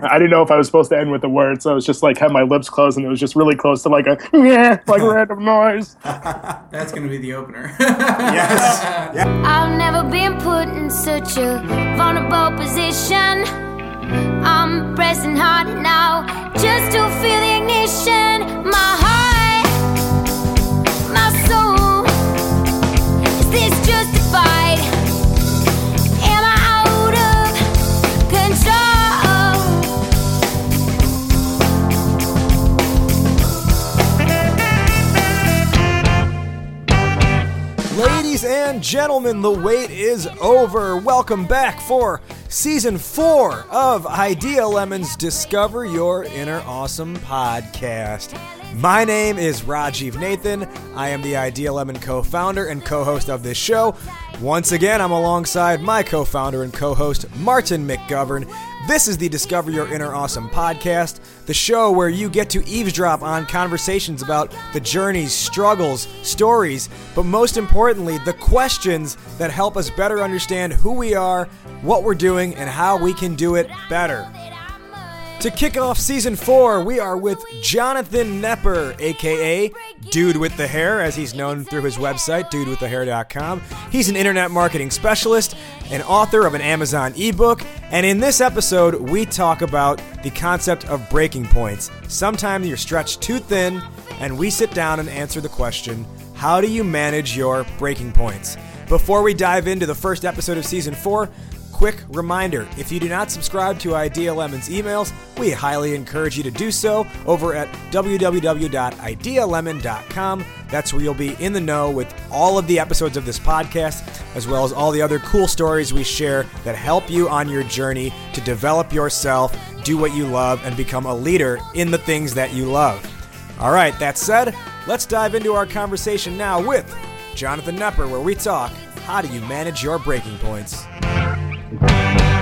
I didn't know if I was supposed to end with a word, so I was just like had my lips closed, and it was just really close to like a yeah, like a random noise. That's gonna be the opener. Yes. Yeah. I've never been put in such a vulnerable position. I'm pressing hard now just to feel the ignition. My heart, Ladies and gentlemen, the wait is over. Welcome back for season four of Idea Lemons Discover Your Inner Awesome podcast. My name is Rajiv Nathan. I am the Idea Lemon co founder and co host of this show. Once again, I'm alongside my co founder and co host, Martin McGovern. This is the Discover Your Inner Awesome podcast, the show where you get to eavesdrop on conversations about the journeys, struggles, stories, but most importantly, the questions that help us better understand who we are, what we're doing, and how we can do it better. To kick off season four, we are with Jonathan Nepper, aka Dude with the Hair, as he's known through his website, dudewiththehair.com. He's an internet marketing specialist, an author of an Amazon ebook, and in this episode, we talk about the concept of breaking points. Sometimes you're stretched too thin, and we sit down and answer the question how do you manage your breaking points? Before we dive into the first episode of season four, Quick reminder if you do not subscribe to Idea Lemon's emails, we highly encourage you to do so over at www.idealemon.com. That's where you'll be in the know with all of the episodes of this podcast, as well as all the other cool stories we share that help you on your journey to develop yourself, do what you love, and become a leader in the things that you love. All right, that said, let's dive into our conversation now with Jonathan Nepper, where we talk how do you manage your breaking points?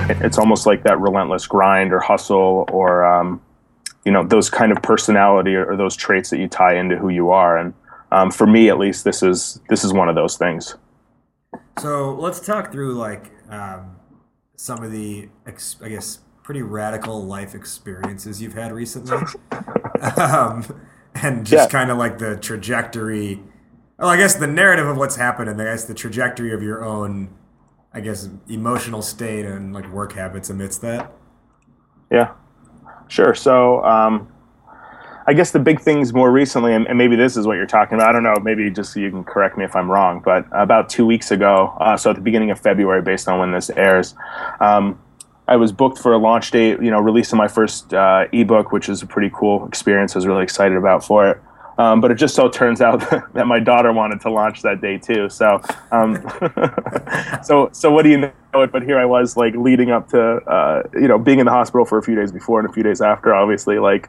It's almost like that relentless grind or hustle or, um, you know, those kind of personality or, or, those traits that you tie into who you are. And um, for me, at least, this is this is one of those things. So let's talk through like um, some of the, ex- I guess, pretty radical life experiences you've had recently, um, and just yeah. kind of like the trajectory. Well, I guess the narrative of what's happened, and I guess the trajectory of your own I guess emotional state and like work habits amidst that? Yeah, sure. So um, I guess the big things more recently, and, and, maybe this is what you're talking about. I don't know. Maybe just so you can correct me if I'm wrong. But about two weeks ago, uh, so at the beginning of February, based on when this airs. Um, I was booked for a launch date, you know, releasing my first uh, ebook, which is a pretty cool experience. I was really excited about for it. Um, but it just so turns out that my daughter wanted to launch that day too. So, um, so, so what do you know it? But here I was, like leading up to, uh, you know, being in the hospital for a few days before and a few days after, obviously, like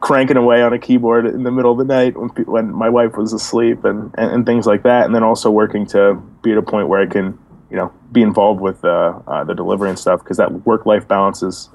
cranking away on a keyboard in the middle of the night when when my wife was asleep and, and, and things like that, and then also working to be at a point where I can, you know, be involved with uh, uh, the delivery and stuff because that work life balance is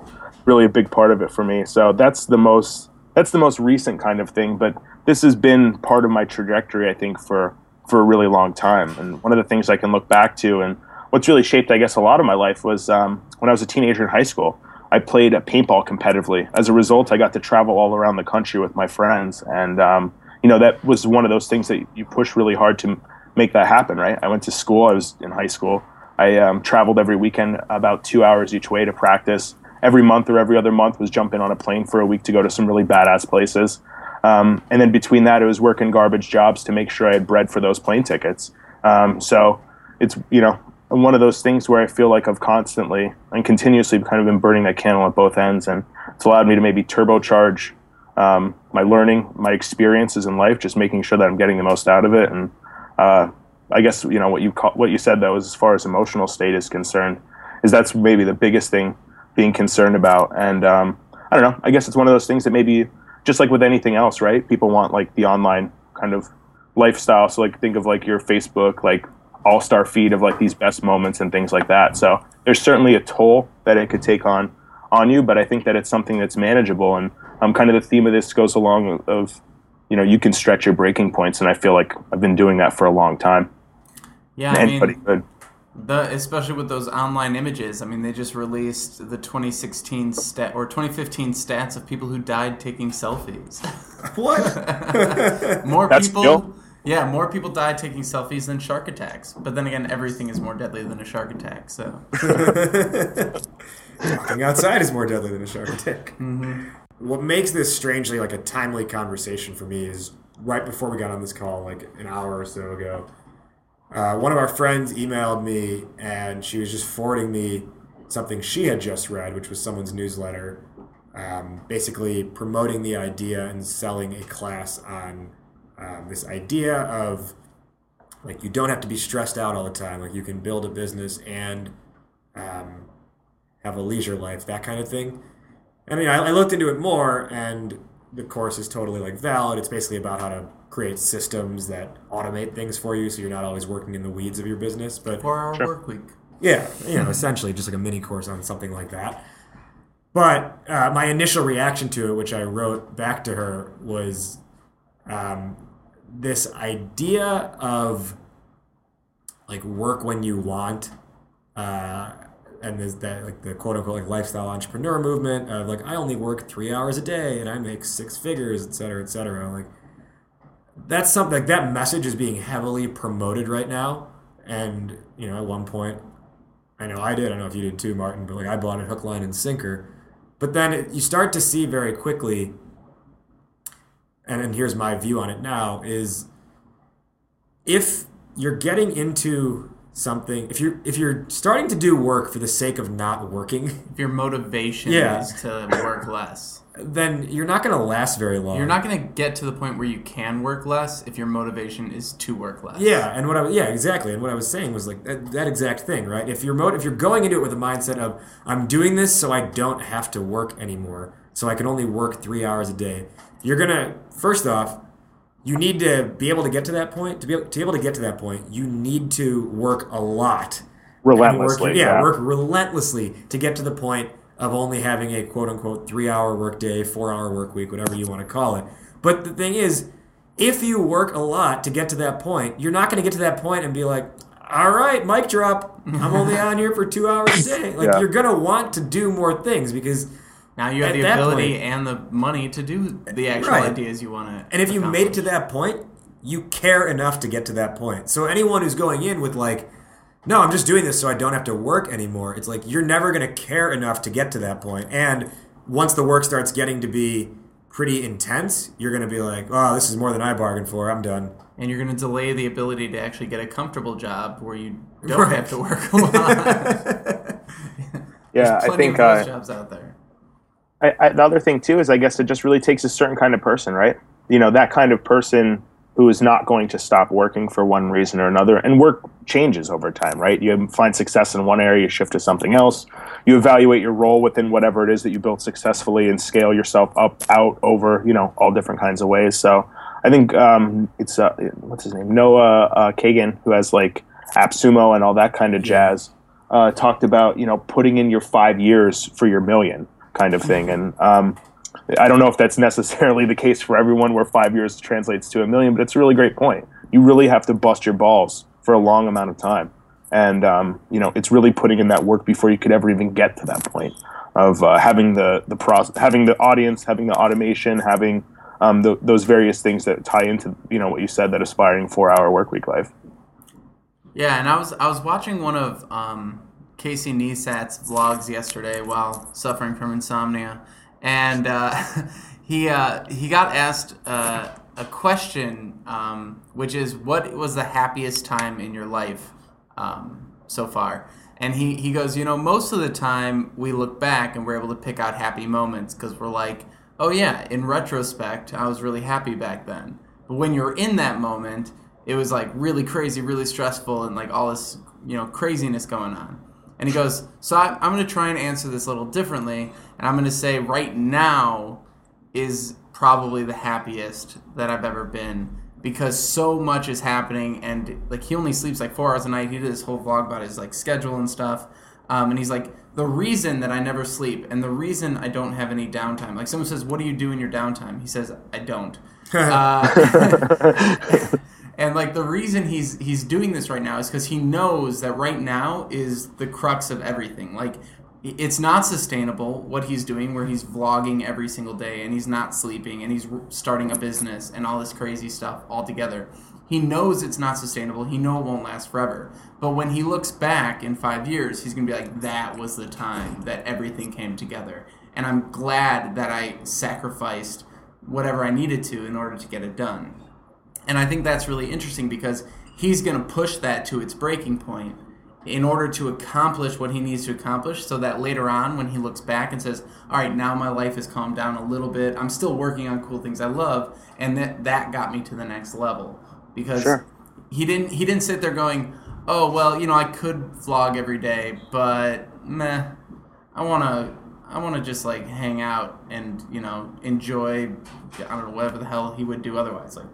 really a big part of it for me. So that's the most that's the most recent kind of thing, but this has been part of my trajectory, I think, for for a really long time. And one of the things I can look back to, and what's really shaped, I guess, a lot of my life was um, when I was a teenager in high school. I played paintball competitively. As a result, I got to travel all around the country with my friends, and um, you know that was one of those things that you push really hard to make that happen. Right? I went to school. I was in high school. I um, traveled every weekend about two hours each way to practice. Every month or every other month was jumping on a plane for a week to go to some really badass places. Um, and then between that, it was working garbage jobs to make sure I had bread for those plane tickets. Um, so it's, you know, one of those things where I feel like I've constantly and continuously kind of been burning that candle at both ends. And it's allowed me to maybe turbocharge um, my learning, my experiences in life, just making sure that I'm getting the most out of it. And uh, I guess, you know, what you call, what you said though, is as far as emotional state is concerned, is that's maybe the biggest thing being concerned about. And um, I don't know, I guess it's one of those things that maybe just like with anything else, right? People want like the online kind of lifestyle. So like think of like your Facebook like all star feed of like these best moments and things like that. So there's certainly a toll that it could take on on you, but I think that it's something that's manageable. And um, kind of the theme of this goes along of you know you can stretch your breaking points, and I feel like I've been doing that for a long time. Yeah, anybody I mean. The especially with those online images. I mean, they just released the 2016 stat or 2015 stats of people who died taking selfies. What? more That's people. real? Yeah, more people die taking selfies than shark attacks. But then again, everything is more deadly than a shark attack. So Walking outside is more deadly than a shark attack. Mm-hmm. What makes this strangely like a timely conversation for me is right before we got on this call, like an hour or so ago, uh, one of our friends emailed me and she was just forwarding me something she had just read, which was someone's newsletter, um, basically promoting the idea and selling a class on um, this idea of like you don't have to be stressed out all the time. Like you can build a business and um, have a leisure life, that kind of thing. I mean, I, I looked into it more, and the course is totally like valid. It's basically about how to create systems that automate things for you, so you're not always working in the weeds of your business. But four-hour Sure. work week. yeah, you know, essentially just like a mini course on something like that. But uh, my initial reaction to it, which I wrote back to her, was um, this idea of like work when you want, uh, and there's that like the quote unquote like lifestyle entrepreneur movement of like I only work three hours a day and I make six figures, et cetera, et cetera. Like that's something like that message is being heavily promoted right now. And you know, at one point, I know I did. I don't know if you did too, Martin, but like I bought it hook, line, and sinker. But then it, you start to see very quickly, and, and here's my view on it now: is if you're getting into something, if you're if you're starting to do work for the sake of not working, If your motivation Yeah. is to work less, then you're not going to last very long. you're not going to get to the point where you can work less if your motivation is to work less. Yeah, and what I yeah exactly, and what I was saying was like that, that exact thing, right? If you're mo- if you're going into it with a mindset of I'm doing this so I don't have to work anymore, so I can only work three hours a day, you're gonna first off, you need to be able to get to that point. To be able, to be able to get to that point, you need to work a lot, Relentlessly. Work, yeah, yeah. work relentlessly to get to the point of only having a quote unquote three hour work day, four hour work week, whatever you want to call it. But the thing is, if you work a lot to get to that point, you're not going to get to that point and be like, all right, mic drop. I'm only on here for two hours a day. Like, Yeah. you're going to want to do more things because, Now you have At the ability point- and the money to do the actual Right. ideas you want to. and if you made it to that point, you care enough to get to that point. So, anyone who's going in with, like, no, I'm just doing this so I don't have to work anymore. It's like you're never going to care enough to get to that point. And once the work starts getting to be pretty intense, you're going to be like, oh, this is more than I bargained for. I'm done. and you're going to delay the ability to actually get a comfortable job where you don't Right. have to work a lot. Yeah, I think of those uh, jobs out there. I, I, the other thing too is I guess it just really takes a certain kind of person, right? You know, that kind of person who is not going to stop working for one reason or another. And work changes over time, right? You find success in one area, you shift to something else. You evaluate your role within whatever it is that you built successfully and scale yourself up, out, over, you know, all different kinds of ways. So I think um, it's uh, what's his name, Noah uh, Kagan, who has like AppSumo and all that kind of jazz. Uh, talked about you know putting in your five years for your million kind of thing, and um, I don't know if that's necessarily the case for everyone, where five years translates to a million, but it's a really great point. You really have to bust your balls for a long amount of time, and um, you know it's really putting in that work before you could ever even get to that point of uh, having the the process, having the audience, having the automation, having um, the, those various things that tie into you know what you said that aspiring four hour work week life. Yeah, and I was I was watching one of um, Casey Neistat's vlogs yesterday while suffering from insomnia, and uh, he uh, he got asked uh, a question, um, which is what was the happiest time in your life um, so far? And he, he goes, you know, most of the time we look back and we're able to pick out happy moments because we're like, oh yeah, in retrospect, I was really happy back then. But when you're in that moment, it was like really crazy, really stressful, and like all this, you know, craziness going on. And he goes, so I, I'm going to try and answer this a little differently, and I'm going to say right now is probably the happiest that I've ever been because so much is happening, and like he only sleeps like four hours a night. He did this whole vlog about his like schedule and stuff, um, and he's like, the reason that I never sleep and the reason I don't have any downtime. Like someone says, "What do you do in your downtime?" He says, "I don't." Uh, And like the reason he's he's doing this right now is because he knows that right now is the crux of everything. Like it's not sustainable what he's doing where he's vlogging every single day and he's not sleeping and he's starting a business and all this crazy stuff all together he knows it's not sustainable. He know it won't last forever. But when he looks back in five years he's going to be like that was the time that everything came together. And i'm glad that i sacrificed whatever i needed to in order to get it done and i think that's really interesting because he's going to push that to its breaking point in order to accomplish what he needs to accomplish so that later on when he looks back and says all right now my life has calmed down a little bit. I'm still working on cool things i love and that that got me to the next level. Because Sure. he didn't he didn't sit there going oh well you know i could vlog every day but meh i want to i want to just like hang out and you know enjoy i don't know whatever the hell he would do otherwise. Like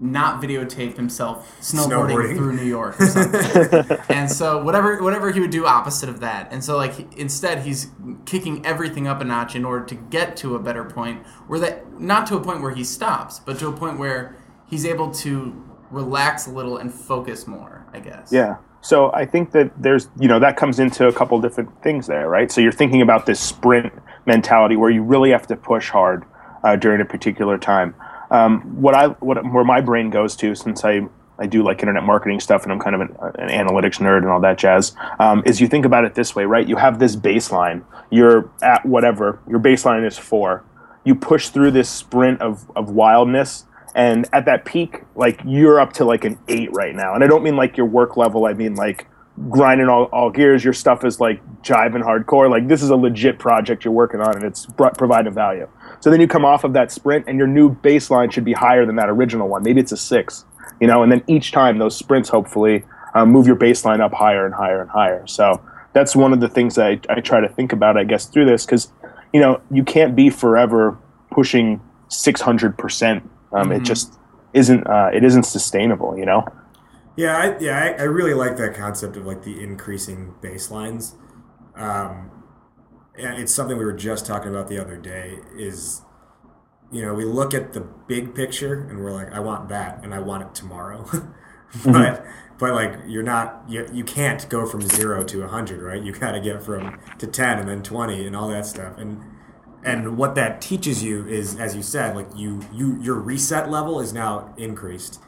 not videotape himself snowboarding, Snowboarding. through New York or something. and so whatever whatever he would do opposite of that. And so like he- instead he's kicking everything up a notch in order to get to a better point where that not to a point where he stops, but to a point where he's able to relax a little and focus more, I guess. Yeah. So I think that there's, you know, that comes into a couple different things there, right? So you're thinking about this sprint mentality where you really have to push hard uh, during a particular time. Um, what I, what where my brain goes to, since I I do like internet marketing stuff and I'm kind of an, an analytics nerd and all that jazz, um, is you think about it this way, right? You have this baseline. You're at whatever your baseline is four. You push through this sprint of of wildness and at that peak like you're up to like an eight right now and i don't mean like your work level i mean like grinding all, all gears your stuff is like jiving hardcore like this is a legit project you're working on and it's providing value. So then you come off of that sprint and your new baseline should be higher than that original one. Maybe it's a six you know and then each time those sprints hopefully um, move your baseline up higher and higher and higher. So that's one of the things that I, I try to think about i guess through this because you know you can't be forever pushing 600% um, it just isn't uh, it isn't sustainable you know? Yeah, I, yeah, I, I really like that concept of like the increasing baselines. Um, and it's something we were just talking about the other day. Is you know we look at the big picture and we're like, I want that, and I want it tomorrow. but but like you're not you, you can't go from zero to a hundred, right? You got to get from to ten and then twenty and all that stuff. And and what that teaches you is, as you said, like you you your reset level is now increased.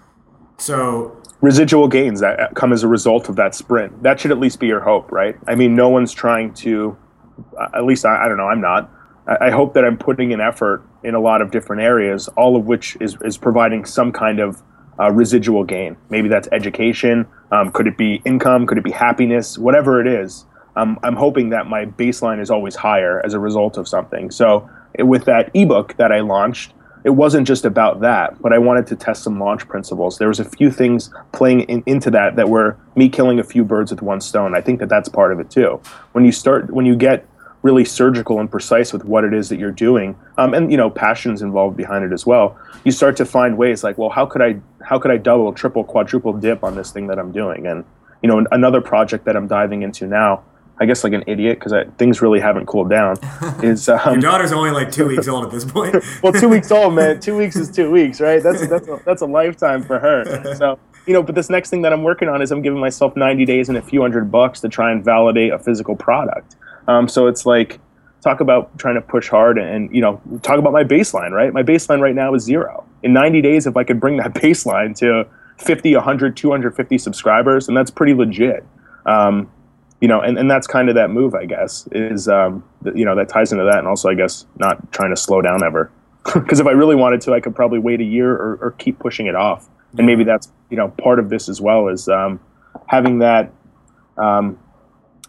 So residual gains that come as a result of that sprint. That should at least be your hope right? I mean no one's trying to uh, at least i, I don't know i'm not. I, I hope that i'm putting an effort in a lot of different areas all of which is, is providing some kind of uh, residual gain. Maybe that's education um, could it be income could it be happiness whatever it is. Um, i'm hoping that my baseline is always higher as a result of something. So eh, with that ebook that i launched it wasn't just about that, but I wanted to test some launch principles. There was a few things playing in, into that that were me killing a few birds with one stone. I think that that's part of it too. When you start, when you get really surgical and precise with what it is that you're doing, um, and you know, passions involved behind it as well. You start to find ways like, well, how could I, how could I double, triple, quadruple dip on this thing that I'm doing? And you know, another project that I'm diving into now. I guess like an idiot because things really haven't cooled down. Is um, Your daughter's only like two weeks old at this point. well, two weeks old, man. Two weeks is two weeks, right? That's that's a, that's a lifetime for her. So you know, but this next thing that I'm working on is I'm giving myself 90 days and a few hundred bucks to try and validate a physical product. Um, so it's like talk about trying to push hard and you know talk about my baseline, right? My baseline right now is zero. In 90 days, if I could bring that baseline to 50, 100, 250 subscribers, and that's pretty legit. Um, you know, and, and that's kind of that move, I guess, is, um, you know, that ties into that. And also, I guess, not trying to slow down ever. Because if I really wanted to, I could probably wait a year or, or keep pushing it off. And maybe that's, you know, part of this as well is um, having that, um,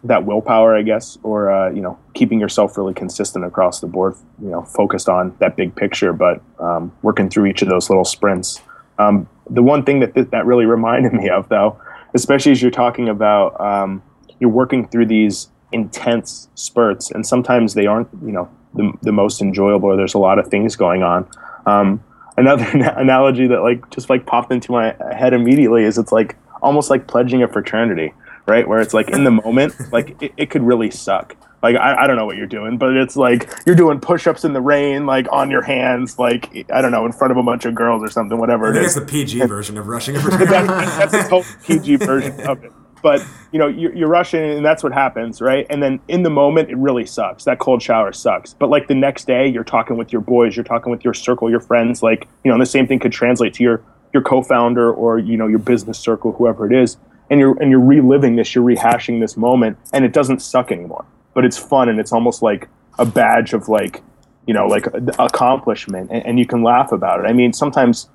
that willpower, I guess, or, uh, you know, keeping yourself really consistent across the board, you know, focused on that big picture, but um, working through each of those little sprints. Um, the one thing that th- that really reminded me of, though, especially as you're talking about, um, you're working through these intense spurts, and sometimes they aren't, you know, the, the most enjoyable. Or there's a lot of things going on. Um, another analogy that like just like popped into my head immediately is it's like almost like pledging a fraternity, right? Where it's like in the moment, like it, it could really suck. Like I, I don't know what you're doing, but it's like you're doing push-ups in the rain, like on your hands, like I don't know, in front of a bunch of girls or something, whatever I think is. it's the PG version of rushing a That- that's the whole PG version of it. But you know, you're, you're rushing, and that's what happens, right? And then in the moment, it really sucks. That cold shower sucks. But like the next day, you're talking with your boys, you're talking with your circle, your friends. Like you know, and the same thing could translate to your your co-founder or you know your business circle, whoever it is. And you're and you're reliving this, you're rehashing this moment, and it doesn't suck anymore. But it's fun, and it's almost like a badge of like you know like accomplishment, and, and you can laugh about it. I mean, sometimes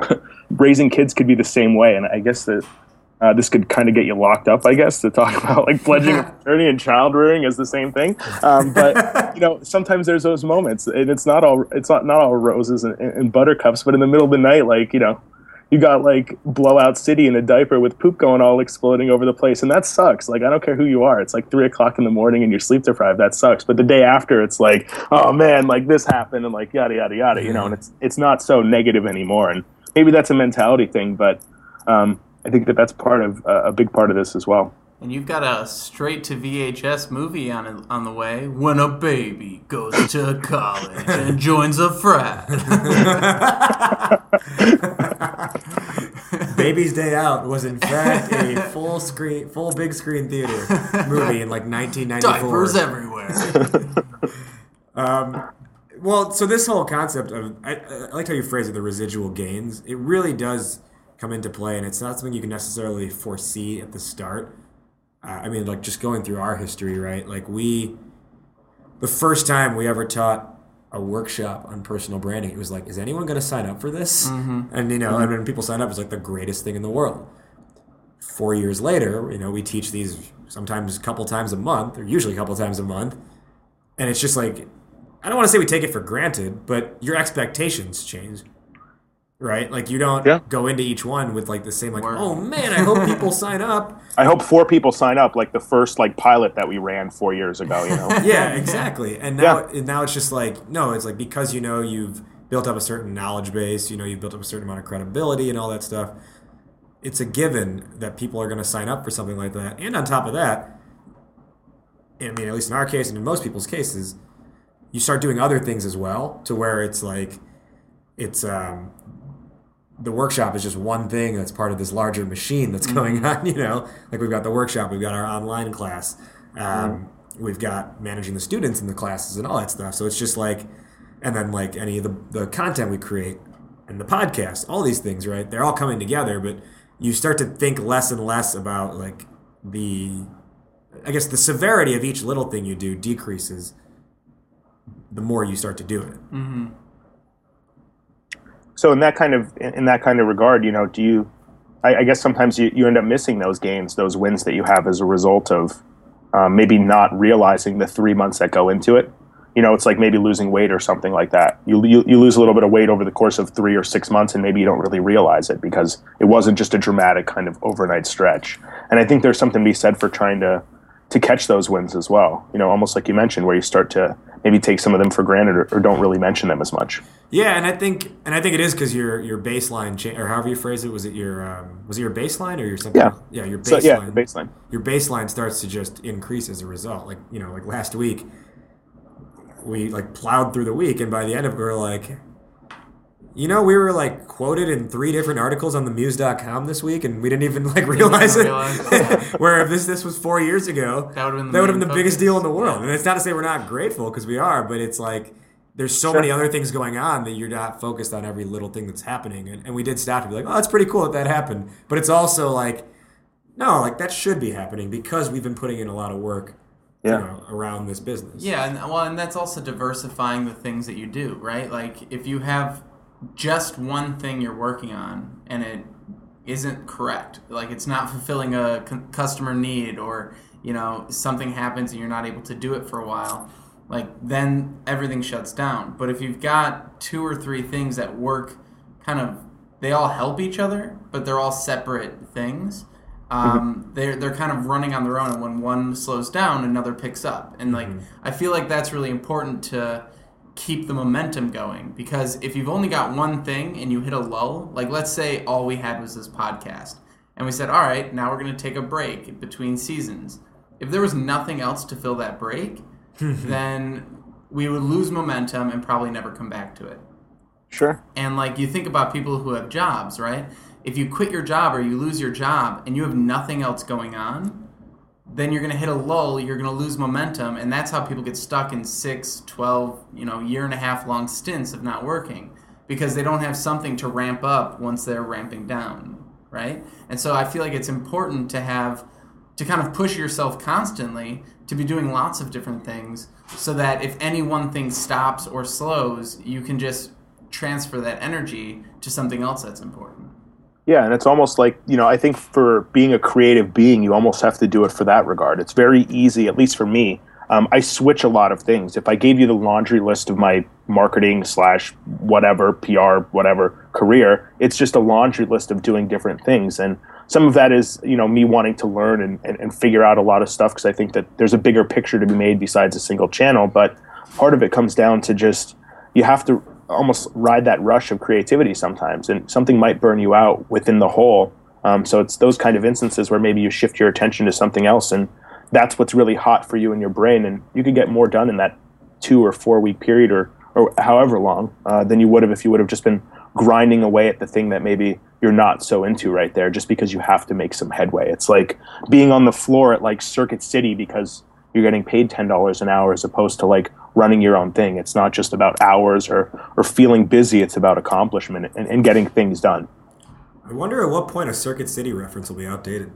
raising kids could be the same way, and I guess that uh, this could kind of get you locked up. I guess to talk about like pledging a fraternity and child rearing is the same thing. Um, but you know, sometimes there's those moments, and it's not all it's not not all roses and, and buttercups. But in the middle of the night, like you know. You got like blowout city in a diaper with poop going all exploding over the place, and that sucks. Like I don't care who you are. It's like three o'clock in the morning and you're sleep deprived. That sucks. But the day after, it's like, oh man, like this happened, and like yada yada yada. You know, and it's it's not so negative anymore. And maybe that's a mentality thing, but um, I think that that's part of uh, a big part of this as well. And you've got a straight to VHS movie on on the way. When a baby goes to college and joins a frat. Baby's Day Out was in fact a full screen, full big screen theater movie in like 1994. Diapers everywhere. Well, so this whole concept of I, I liked how you phrase it, the residual gains. It really does come into play, and it's not something you can necessarily foresee at the start. Uh, I mean, like just going through our history, right? Like we, the first time we ever taught a workshop on personal branding, it was like, is anyone going to sign up for this? And you know, and when people sign up, it's like the greatest thing in the world. Four years later, you know, we teach these sometimes a couple times a month, or usually a couple times a month, and it's just like I don't want to say we take it for granted, but your expectations change. Right? Like you don't Yeah. go into each one with like the same like, Word. oh man, I hope people sign up. I hope four people sign up, like the first like pilot that we ran four years ago. You know, Yeah, exactly. And now and now it's just like no, it's like because you know you've built up a certain knowledge base, you know, you've built up a certain amount of credibility and all that stuff. It's a given that people are going to sign up for something like that. And on top of that, I mean, at least in our case and in most people's cases, you start doing other things as well to where it's like it's um the workshop is just one thing that's part of this larger machine that's going on you know? Like we've got the workshop we've got our online class um, we've got managing the students in the classes and all that stuff. So it's just like and then like any of the, the content we create and the podcast all these things right? They're all coming together but you start to think less and less about like the i guess the severity of each little thing you do decreases the more you start to do it so in that kind of in that kind of regard, you know, do you? I, I guess sometimes you, you end up missing those gains, those wins that you have as a result of um, maybe not realizing the three months that go into it. You know, it's like maybe losing weight or something like that. You, you you lose a little bit of weight over the course of three or six months, and maybe you don't really realize it because it wasn't just a dramatic kind of overnight stretch. And I think there's something to be said for trying to to catch those wins as well. You know, almost like you mentioned, where you start to maybe take some of them for granted or, or don't really mention them as much. Yeah, and I think and I think it is because your your baseline cha- or however you phrase it was it your um, was it your baseline or your something? Yeah. yeah, your So baseline. yeah, the baseline. Your baseline starts to just increase as a result. Like you know, like last week, we like plowed through the week, and by the end of it, we were like, you know, we were like quoted in three different articles on the Muse.com this week, and we didn't even like realize it. realize. Where if this this was four years ago, That would've been the that would have main been the biggest deal in the world. Yeah. And it's not to say we're not grateful because we are, but it's like there's so Sure. many other things going on that you're not focused on every little thing that's happening. And, and we did stop to be like, oh, that's pretty cool that that happened. But it's also like, no, like that should be happening because we've been putting in a lot of work Yeah. you know, around this business. Yeah, and well, and that's also diversifying the things that you do, right? Like if you have just one thing you're working on and it isn't correct, like it's not fulfilling a customer need, or you know something happens and you're not able to do it for a while, like then everything shuts down. But if you've got two or three things that work, kind of, they all help each other, but they're all separate things um, they're they're kind of running on their own, and when one slows down, another picks up, and like I feel like that's really important to keep the momentum going because if you've only got one thing and you hit a lull, like let's say all we had was this podcast, and we said, all right, now we're going to take a break between seasons. if there was nothing else to fill that break, Mm-hmm. then we would lose momentum and probably never come back to it. Sure. And like you think about people who have jobs, right? If you quit your job or you lose your job and you have nothing else going on, then you're going to hit a lull, you're going to lose momentum, and that's how people get stuck in 6, 12, you know, year and a half long stints of not working because they don't have something to ramp up once they're ramping down, right? And so I feel like it's important to have to kind of push yourself constantly to be doing lots of different things so that if any one thing stops or slows, you can just transfer that energy to something else that's important. Yeah, and it's almost like, you know, I think for being a creative being, you almost have to do it for that regard. It's very easy, at least for me. Um, I switch a lot of things. If I gave you the laundry list of my marketing slash whatever, PR, whatever career, it's just a laundry list of doing different things. And some of that is, you know, me wanting to learn and, and, and figure out a lot of stuff because I think that there's a bigger picture to be made besides a single channel. But part of it comes down to just you have to almost ride that rush of creativity sometimes, and something might burn you out within the whole. Um, so it's those kind of instances where maybe you shift your attention to something else, and that's what's really hot for you in your brain, and you could get more done in that two or four week period, or or however long, uh, than you would have if you would have just been grinding away at the thing that maybe you're not so into right there, just because you have to make some headway. It's like being on the floor at like Circuit City because you're getting paid ten dollars an hour as opposed to like running your own thing. It's not just about hours or or feeling busy. It's about accomplishment and, and getting things done. I wonder at what point a Circuit City reference will be outdated.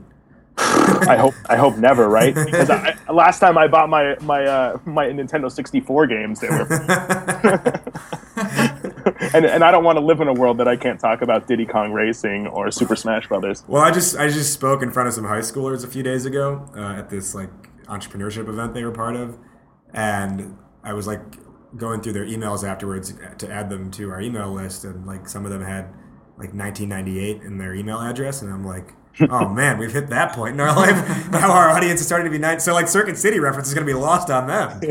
I hope I hope never, right? Because I, last time I bought my my uh, my Nintendo 64 games, they were, and and I don't want to live in a world that I can't talk about Diddy Kong Racing or Super Smash Brothers. Well, I just I just spoke in front of some high schoolers a few days ago uh, at this like entrepreneurship event they were part of, and I was like going through their emails afterwards to add them to our email list, and like some of them had like 1998 in their email address, and I'm like. oh man, we've hit that point in our life. Now our audience is starting to be nice. So like Circuit City reference is going to be lost on them.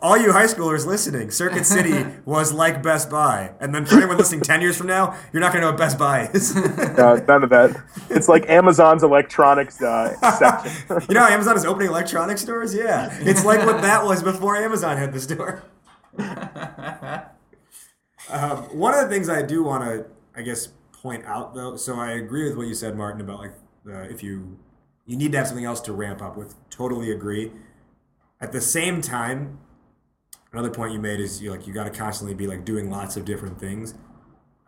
All you high schoolers listening, Circuit City was like Best Buy, and then for anyone listening ten years from now, you're not going to know what Best Buy is. Uh, none of that. It's like Amazon's electronics uh, section. you know Amazon is opening electronics stores? Yeah, it's like what that was before Amazon had the store. Um, one of the things I do want to, I guess, point out though. So I agree with what you said, Martin, about like uh, if you you need to have something else to ramp up with. Totally agree. At the same time, another point you made is you like you got to constantly be like doing lots of different things.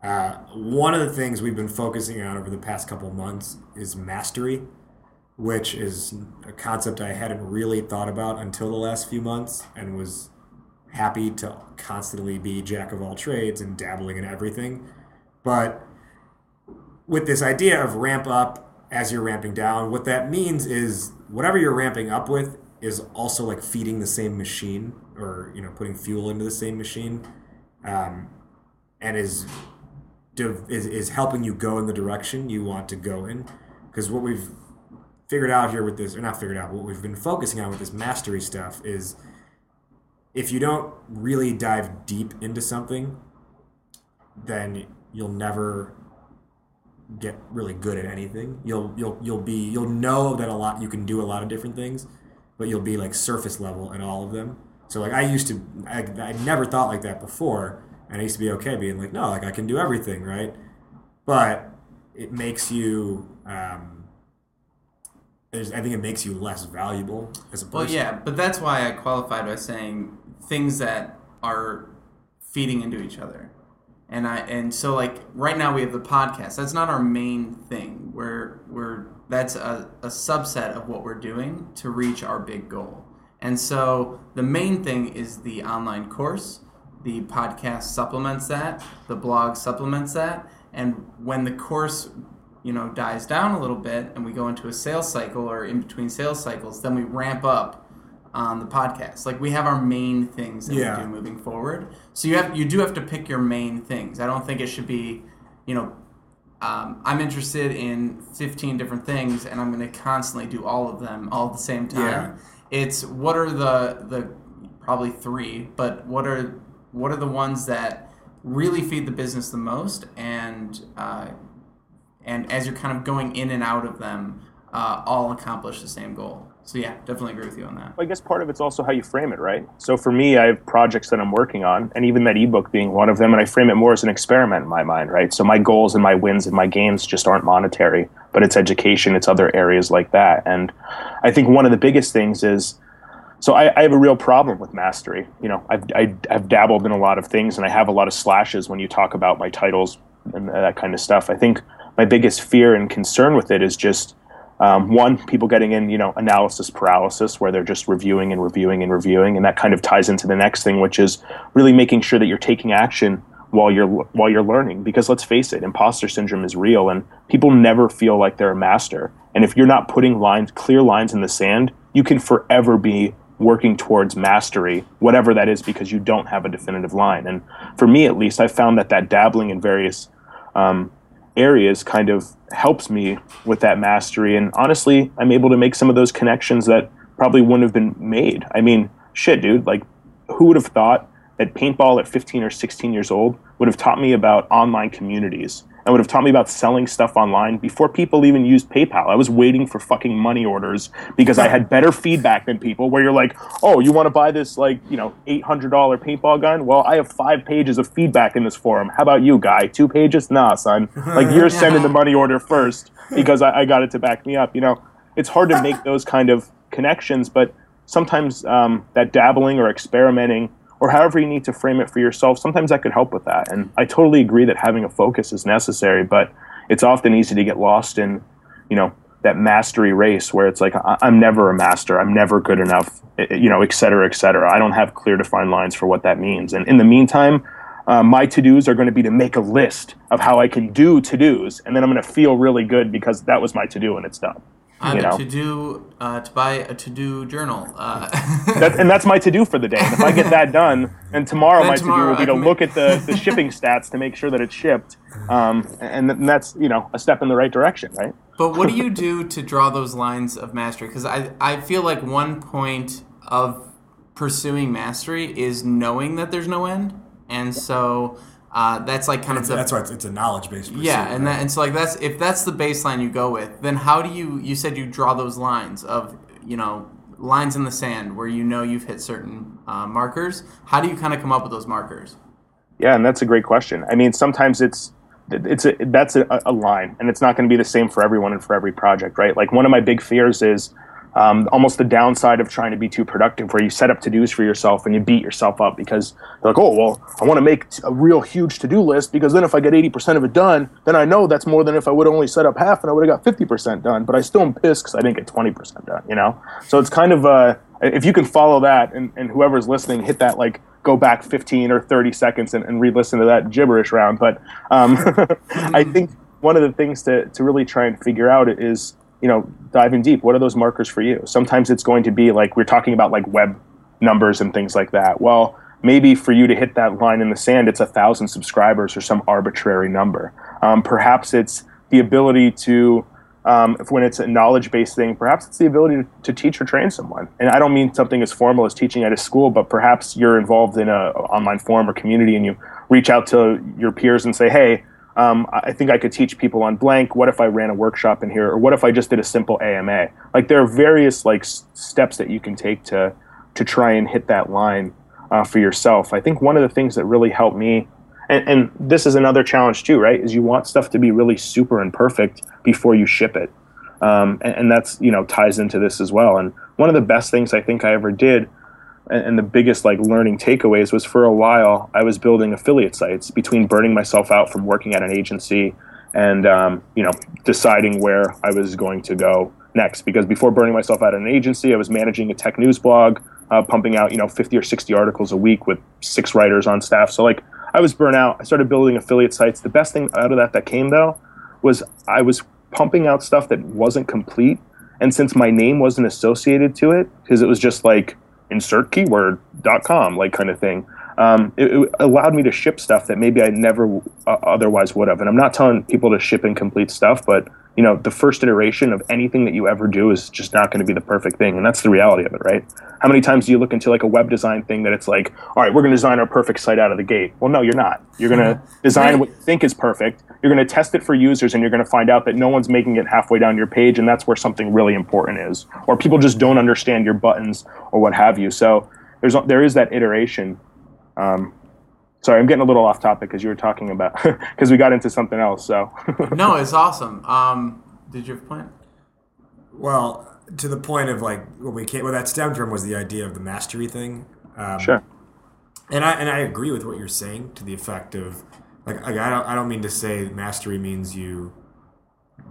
Uh, one of the things we've been focusing on over the past couple months is mastery, which is a concept I hadn't really thought about until the last few months, and was happy to constantly be jack of all trades and dabbling in everything. But with this idea of ramp up as you're ramping down, what that means is whatever you're ramping up with is also like feeding the same machine or you know putting fuel into the same machine, um, and is, is is helping you go in the direction you want to go in. Because what we've figured out here with this, or not figured out, what we've been focusing on with this mastery stuff is if you don't really dive deep into something, then you'll never get really good at anything. You'll you'll you'll be you'll know that a lot you can do a lot of different things, but you'll be like surface level at all of them. So like I used to I, I never thought like that before, and I used to be okay being like no like I can do everything right, but it makes you. Um, there's, I think it makes you less valuable as a person. Well, yeah, but that's why I qualified by saying things that are feeding into each other and I and so like right now we have the podcast. That's not our main thing. We're we're that's a, a subset of what we're doing to reach our big goal. And so the main thing is the online course. The podcast supplements that. The blog supplements that. And when the course, you know, dies down a little bit, and we go into a sales cycle or in between sales cycles, then we ramp up on the podcast. Like we have our main things that Yeah. we do moving forward. So you have you do have to pick your main things. I don't think it should be, you know, um, I'm interested in 15 different things and I'm going to constantly do all of them all at the same time. It's what are the the probably three, but what are what are the ones that really feed the business the most and uh, and as you're kind of going in and out of them, uh, all accomplish the same goal. So yeah, definitely agree with you on that. I guess part of it's also how you frame it, right? So for me, I have projects that I'm working on, and even that ebook being one of them, and I frame it more as an experiment in my mind, right? So my goals and my wins and my gains just aren't monetary, but it's education, it's other areas like that. And I think one of the biggest things is so I, I, have a real problem with mastery. You know, I've, I, have dabbled in a lot of things, and I have a lot of slashes when you talk about my titles and that kind of stuff. I think my biggest fear and concern with it is just um, one, people getting in, you know, analysis paralysis, where they're just reviewing and reviewing and reviewing, and that kind of ties into the next thing, which is really making sure that you're taking action while you're while you're learning. Because let's face it, imposter syndrome is real, and people never feel like they're a master. And if you're not putting lines, clear lines in the sand, you can forever be working towards mastery, whatever that is, because you don't have a definitive line. And for me, at least, I found that that dabbling in various um, areas kind of helps me with that mastery. And honestly, I'm able to make some of those connections that probably wouldn't have been made. I mean, shit, dude, like, who would have thought that paintball at 15 or 16 years old would have taught me about online communities and would have taught me about selling stuff online before people even used PayPal. I was waiting for fucking money orders because I had better feedback than people where you're like, oh, you want to buy this like, you know, $800 paintball gun? Well, I have five pages of feedback in this forum. How about you, guy? Two pages? Nah, son. Like you're sending the money order first because I, I got it to back me up. You know, it's hard to make those kind of connections, but sometimes um, that dabbling or experimenting or however you need to frame it for yourself, sometimes that could help with that. And I totally agree that having a focus is necessary, but it's often easy to get lost in, you know, that mastery race where it's like I'm never a master, I'm never good enough, you know, et cetera, et cetera. I don't have clear defined lines for what that means. And in the meantime, uh, my to dos are going to be to make a list of how I can do to dos, and then I'm going to feel really good because that was my to do and it's done. I you know? to do uh, to buy a to do journal, uh. that, and that's my to do for the day. And if I get that done, and tomorrow my to do will be to look at the, the shipping stats to make sure that it's shipped, um, and, and that's you know a step in the right direction, right? But what do you do to draw those lines of mastery? Because I I feel like one point of pursuing mastery is knowing that there's no end, and so uh, that's like kind it's, of the, that's why it's, it's a knowledge based. Yeah, and right? that and so like that's if that's the baseline you go with, then how do you you said you draw those lines of you know lines in the sand where you know you've hit certain uh, markers. How do you kind of come up with those markers? Yeah, and that's a great question. I mean, sometimes it's it's a, that's a, a line, and it's not going to be the same for everyone and for every project, right? Like one of my big fears is um, almost the downside of trying to be too productive, where you set up to dos for yourself and you beat yourself up because they're like, oh, well, I want to make a real huge to do list because then if I get 80% of it done, then I know that's more than if I would only set up half and I would have got 50% done. But I still am pissed because I didn't get 20% done, you know? So it's kind of, uh, if you can follow that and, and whoever's listening, hit that like, go back 15 or 30 seconds and, and re-listen to that gibberish round. But um, I think one of the things to, to really try and figure out is you know, diving deep, what are those markers for you? Sometimes it's going to be like we're talking about like web numbers and things like that. Well, maybe for you to hit that line in the sand, it's a thousand subscribers or some arbitrary number. Um, perhaps it's the ability to, um, when it's a knowledge based thing, perhaps it's the ability to, to, teach or train someone. And I don't mean something as formal as teaching at a school, but perhaps you're involved in a online forum or community and you reach out to your peers and say, hey, um, I think I could teach people on blank. What if I ran a workshop in here, or what if I just did a simple AMA? Like there are various like s- steps that you can take to to try and hit that line uh, for yourself. I think one of the things that really helped me, and, and this is another challenge too, right? Is you want stuff to be really super and perfect before you ship it, um, and, and that's you know ties into this as well. And one of the best things I think I ever did and, and the biggest like learning takeaways was for a while I was building affiliate sites between burning myself out from working at an agency and um, you know deciding where I was going to go next. Because before burning myself out at an agency, I was managing a tech news blog, uh, pumping out you know 50 or 60 articles a week with six writers on staff. So like I was burnt out. I started building affiliate sites. The best thing out of that that came though was I was pumping out stuff that wasn't complete. And since my name wasn't associated to it, because it was just like insert keyword.com like kind of thing um, it, it allowed me to ship stuff that maybe I never uh, otherwise would have. And I'm not telling people to ship incomplete stuff, but you know, the first iteration of anything that you ever do is just not going to be the perfect thing, and that's the reality of it, right? How many times do you look into like a web design thing that it's like, all right, we're going to design our perfect site out of the gate? Well, no, you're not. You're going to design what you think is perfect. You're going to test it for users, and you're going to find out that no one's making it halfway down your page, and that's where something really important is, or people just don't understand your buttons or what have you. So there's there is that iteration. Um, sorry, I'm getting a little off topic because you were talking about because we got into something else. So no, it's awesome. Um, did you have a point? Well, to the point of like what we came, what that stemmed from was the idea of the mastery thing. Um, sure. And I and I agree with what you're saying to the effect of like, like I don't I don't mean to say mastery means you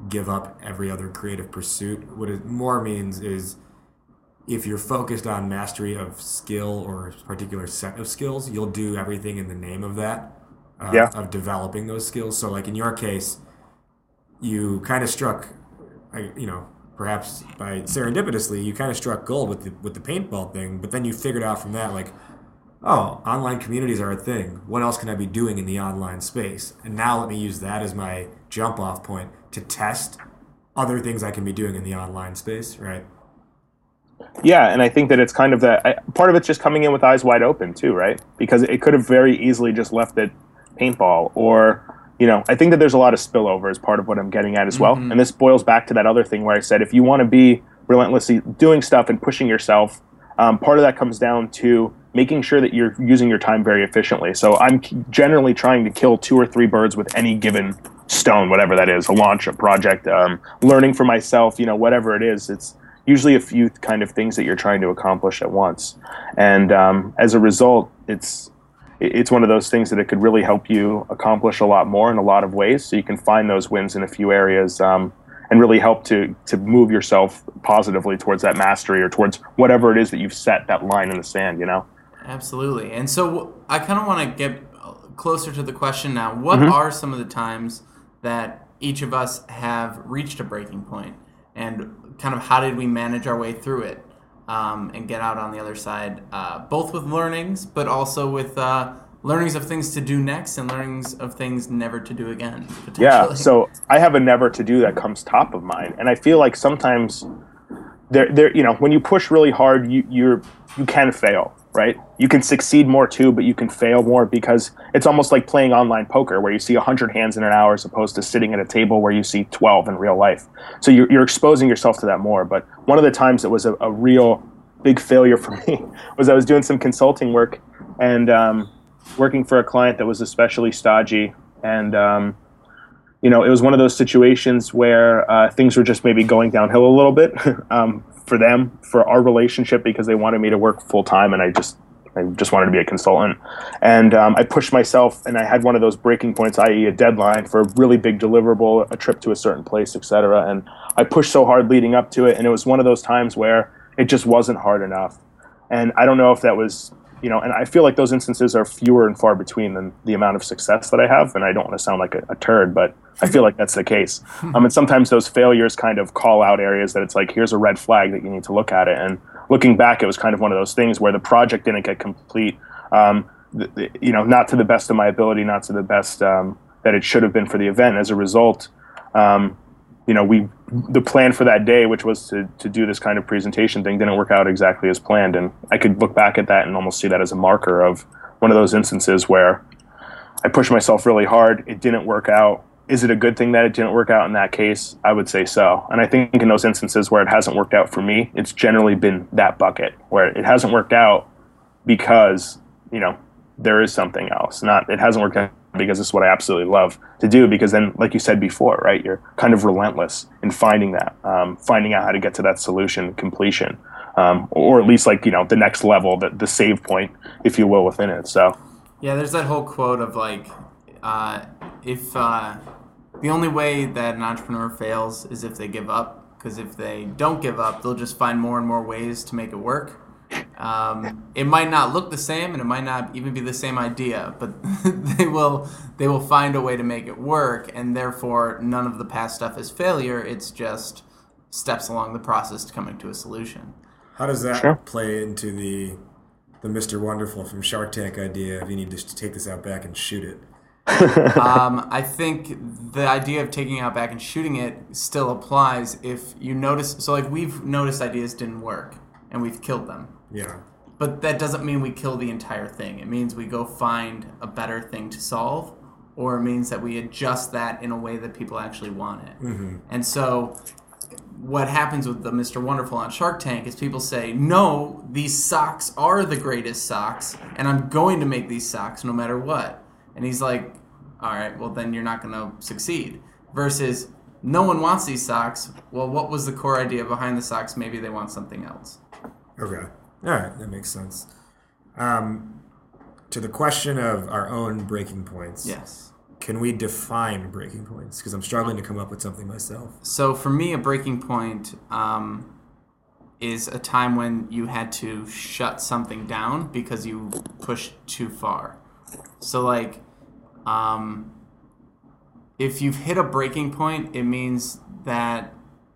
give up every other creative pursuit. What it more means is if you're focused on mastery of skill or a particular set of skills, you'll do everything in the name of that. Uh, Yeah. Of developing those skills. So, like in your case, you kind of struck, you know, perhaps by serendipitously, you kind of struck gold with the with the paintball thing. But then you figured out from that, like, oh, online communities are a thing. What else can I be doing in the online space? And now let me use that as my jump off point to test other things I can be doing in the online space, right? Yeah, and I think that it's kind of that I, part of it's just coming in with eyes wide open too, right? Because it could have very easily just left it paintball, or you know, I think that there's a lot of spillover as part of what I'm getting at as well. And this boils back to that other thing where I said if you want to be relentlessly doing stuff and pushing yourself, um, part of that comes down to making sure that you're using your time very efficiently. So I'm generally trying to kill two or three birds with any given stone, whatever that is, a launch, a project, um, learning for myself, you know, whatever it is. It's usually a few kind of things that you're trying to accomplish at once, and um, as a result, it's it's one of those things that it could really help you accomplish a lot more in a lot of ways. So you can find those wins in a few areas. Um, and really help to to move yourself positively towards that mastery or towards whatever it is that you've set that line in the sand. You know. Absolutely. And so I kind of want to get closer to the question now. What Mm-hmm. are some of the times that each of us have reached a breaking point, and kind of how did we manage our way through it um, and get out on the other side, uh, both with learnings, but also with uh, learnings of things to do next and learnings of things never to do again. Yeah. So I have a never to do that comes top of mind, and I feel like sometimes there, there, you know, when you push really hard, you you're you can fail, right? You can succeed more too, but you can fail more because it's almost like playing online poker, where you see hundred hands in an hour as opposed to sitting at a table where you see twelve in real life. So you're you're exposing yourself to that more. But one of the times that was a, a real big failure for me was I was doing some consulting work and um, working for a client that was especially stodgy and. Um, you know, it was one of those situations where uh, things were just maybe going downhill a little bit um, for them, for our relationship, because they wanted me to work full time, and I just, I just wanted to be a consultant. And um, I pushed myself, and I had one of those breaking points, i.e., a deadline for a really big deliverable, a trip to a certain place, etc. And I pushed so hard leading up to it, and it was one of those times where it just wasn't hard enough. And I don't know if that was you know, and I feel like those instances are fewer and far between than the amount of success that I have. And I don't want to sound like a, a turd, but I feel like that's the case. Um, and sometimes those failures kind of call out areas that it's like, here's a red flag that you need to look at it. And looking back, it was kind of one of those things where the project didn't get complete. Um, th- th- you know, not to the best of my ability, not to the best um, that it should have been for the event. As a result, um, you know, we the plan for that day, which was to to do this kind of presentation thing, didn't work out exactly as planned. And I could look back at that and almost see that as a marker of one of those instances where I pushed myself really hard. It didn't work out. Is it a good thing that it didn't work out in that case? I would say so. And I think in those instances where it hasn't worked out for me, it's generally been that bucket where it hasn't worked out because, you know, there is something else. Not it hasn't worked out because is what I absolutely love to do. Because then, like you said before, right, you're kind of relentless in finding that, um, finding out how to get to that solution completion, um, or at least like you know the next level, the the save point, if you will, within it. So Yeah, there's that whole quote of like, uh, if uh, the only way that an entrepreneur fails is if they give up, because if they don't give up, they'll just find more and more ways to make it work. Um, it might not look the same, and it might not even be the same idea, but they will they will find a way to make it work, and therefore none of the past stuff is failure. It's just steps along the process to coming to a solution. How does that Sure. play into the the Mr. Wonderful from Shark Tank idea if you need to take this out back and shoot it. um, I think the idea of taking it out back and shooting it still applies if you notice. So, like, we've noticed ideas didn't work and we've killed them. Yeah. But that doesn't mean we kill the entire thing. It means we go find a better thing to solve, or it means that we adjust that in a way that people actually want it. And so, what happens with the Mr. Wonderful on Shark Tank is people say, no, these socks are the greatest socks, and I'm going to make these socks no matter what. And he's like, all right, well, then you're not going to succeed. Versus, no one wants these socks. Well, what was the core idea behind the socks? Maybe they want something else. Okay. All right, that makes sense. Um, to the question of our own breaking points, Yes. can we define breaking points? Because I'm struggling to come up with something myself. So for me, a breaking point um, is a time when you had to shut something down because you pushed too far. So like, um, if you've hit a breaking point, it means that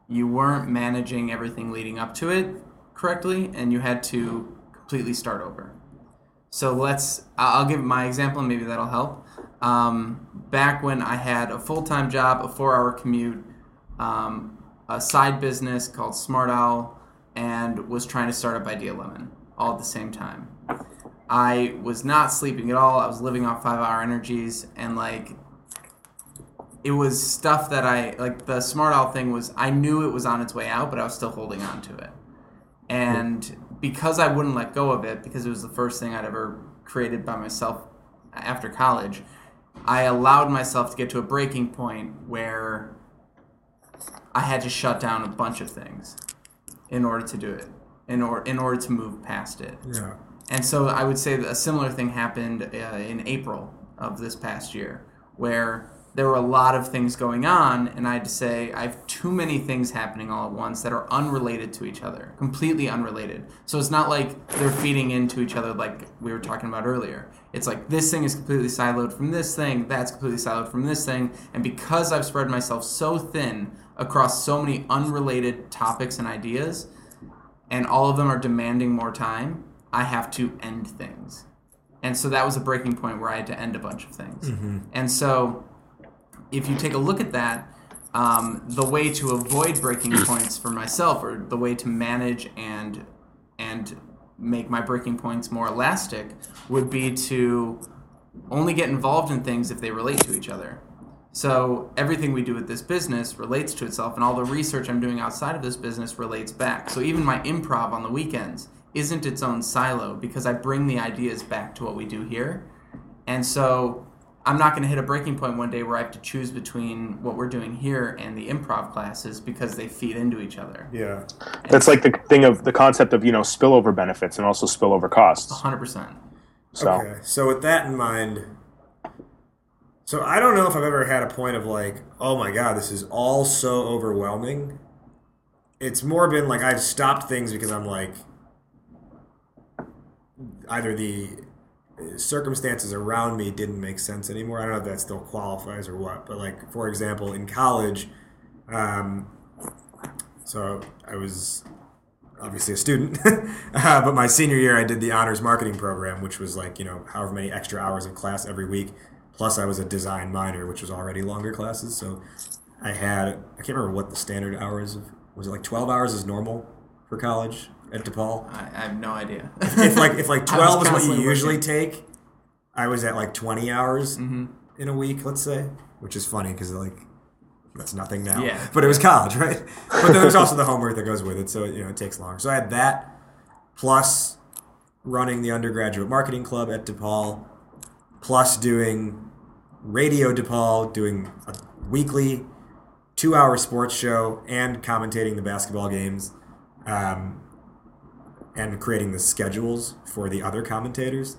you weren't managing everything leading up to it correctly, and you had to completely start over. So let's. I'll give my example, and maybe that'll help. Um, back when I had a full time job, a four hour commute, um, a side business called Smart Owl, and was trying to start up Idea Lemon all at the same time. I was not sleeping at all. I was living off five hour energies, and like it was stuff that I like. The Smart Owl thing was I knew it was on its way out, but I was still holding on to it. And because I wouldn't let go of it, because it was the first thing I'd ever created by myself after college, I allowed myself to get to a breaking point where I had to shut down a bunch of things in order to do it, in order in order to move past it. Yeah. And so I would say that a similar thing happened uh, in April of this past year, where there were a lot of things going on, and I had to say, I have too many things happening all at once that are unrelated to each other, completely unrelated. So it's not like they're feeding into each other like we were talking about earlier. It's like this thing is completely siloed from this thing, that's completely siloed from this thing, and because I've spread myself so thin across so many unrelated topics and ideas, and all of them are demanding more time, I have to end things. And so that was a breaking point where I had to end a bunch of things. And so if you take a look at that, um, the way to avoid breaking points for myself, or the way to manage and and make my breaking points more elastic, would be to only get involved in things if they relate to each other. So everything we do with this business relates to itself, and all the research I'm doing outside of this business relates back. So even my improv on the weekends isn't its own silo because I bring the ideas back to what we do here. And so I'm not going to hit a breaking point one day where I have to choose between what we're doing here and the improv classes because they feed into each other. Yeah. That's like the thing of the concept of you know spillover benefits and also spillover costs. 100%. So Okay. So with that in mind, so I don't know if I've ever had a point of like, oh my god, this is all so overwhelming. It's more been like I've stopped things because I'm like, either the circumstances around me didn't make sense anymore. I don't know if that still qualifies or what, but like for example, in college, um, so I was obviously a student, uh, but my senior year I did the honors marketing program, which was like you know however many extra hours of class every week. Plus, I was a design minor, which was already longer classes. So I had I can't remember what the standard hours of was it like twelve hours is normal for college at DePaul. I, I have no idea. If like if like I was twelve is what you constantly usually working. take, I was at like twenty hours Mm-hmm. in a week, let's say, which is funny because like that's nothing now. Yeah. But it was college, right? But then there's also the homework that goes with it, so you know it takes longer. So I had that plus running the undergraduate marketing club at DePaul, plus doing radio DePaul, doing a weekly two-hour sports show, and commentating the basketball games, um, and creating the schedules for the other commentators,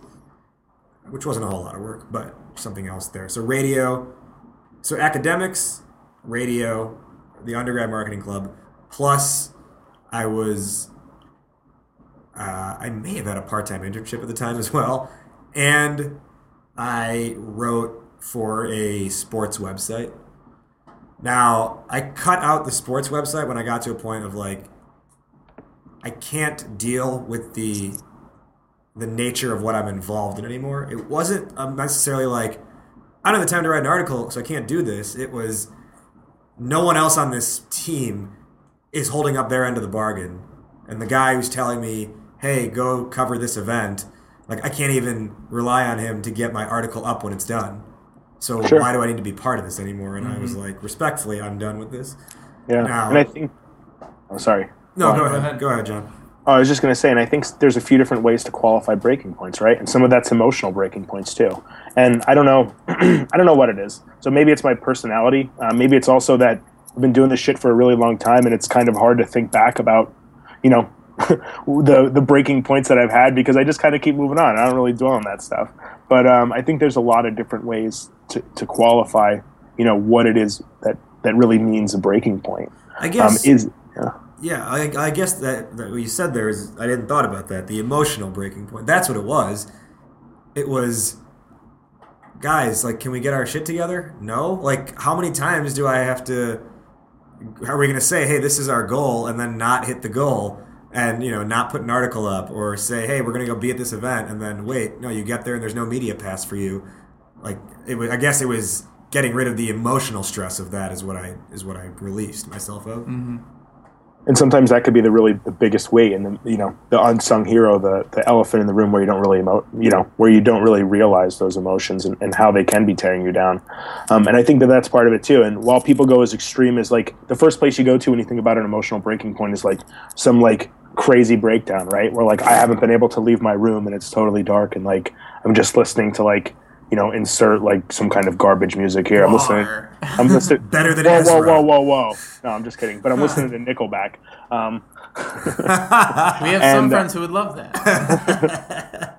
which wasn't a whole lot of work, but something else there. So radio, so academics, radio, the undergrad marketing club, plus I was uh, I may have had a part-time internship at the time as well, and I wrote for a sports website. Now I cut out the sports website when I got to a point of like I can't deal with the the nature of what I'm involved in anymore. It wasn't um, necessarily like I don't have the time to write an article, so I can't do this. It was no one else on this team is holding up their end of the bargain, and the guy who's telling me, "Hey, go cover this event," like I can't even rely on him to get my article up when it's done. So Sure. why do I need to be part of this anymore? And I was like, respectfully, I'm done with this. Yeah, Now- and I think. I'm oh, sorry. No, Go go, ahead. ahead. Go ahead, John. Oh, I was just going to say, and I think there's a few different ways to qualify breaking points, right? And some of that's emotional breaking points too. And I don't know, I don't know what it is. So maybe it's my personality. Uh, maybe it's also that I've been doing this shit for a really long time, and it's kind of hard to think back about, you know, the the breaking points that I've had because I just kind of keep moving on. I don't really dwell on that stuff. But um, I think there's a lot of different ways to, to qualify, you know, what it is that that really means a breaking point. I Um, guess is yeah. Yeah, I, I guess that, that what you said there is I didn't thought about that. The emotional breaking point. That's what it was. It was guys, like can we get our shit together? No? Like how many times do I have to How are we going to say, "Hey, this is our goal" and then not hit the goal and, you know, not put an article up or say, "Hey, we're going to go be at this event" and then wait, no, you get there and there's no media pass for you. Like it was I guess it was getting rid of the emotional stress of that is what I is what I released myself of. Mm-hmm. And sometimes that could be the really the biggest weight and the you know the unsung hero the the elephant in the room where you don't really emo- you know where you don't really realize those emotions and, and how they can be tearing you down. Um, and i think that that's part of it too. And while people go as extreme as like the first place you go to when you think about an emotional breaking point is like some like crazy breakdown right? Where like i haven't been able to leave my room and it's totally dark and like i'm just listening to like you know insert like some kind of garbage music here i'm listening i'm listening Better than whoa, Ezra. whoa, whoa, whoa, whoa. No, I'm just kidding. But I'm listening to Nickelback. Um, We have some And, uh, friends who would love that.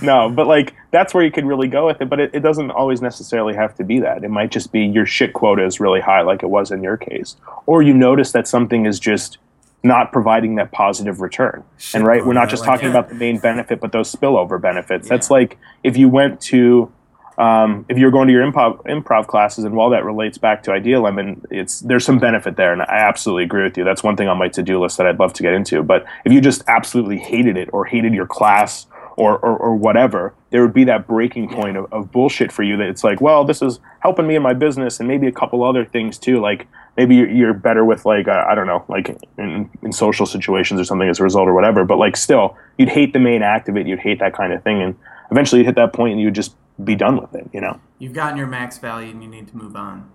no, but like that's where you could really go with it. But it, it doesn't always necessarily have to be that. It might just be your shit quota is really high, like it was in your case, or you notice that something is just not providing that positive return. Shit and right, we're not just like talking that. about the main benefit, but those spillover benefits. That's like if you went to um, if you're going to your improv, improv classes, and while that relates back to Idea Lemon, it's there's some benefit there, and I absolutely agree with you. That's one thing on my to-do list that I'd love to get into. But if you just absolutely hated it, or hated your class, or or, or whatever, there would be that breaking point of, of bullshit for you. That it's like, well, this is helping me in my business, and maybe a couple other things too. Like maybe you're, you're better with like uh, I don't know, like in, in social situations or something as a result or whatever. But like still, you'd hate the main act of it. You'd hate that kind of thing, and eventually you'd hit that point and you'd just be done with it. You know. You've gotten your max value and you need to move on.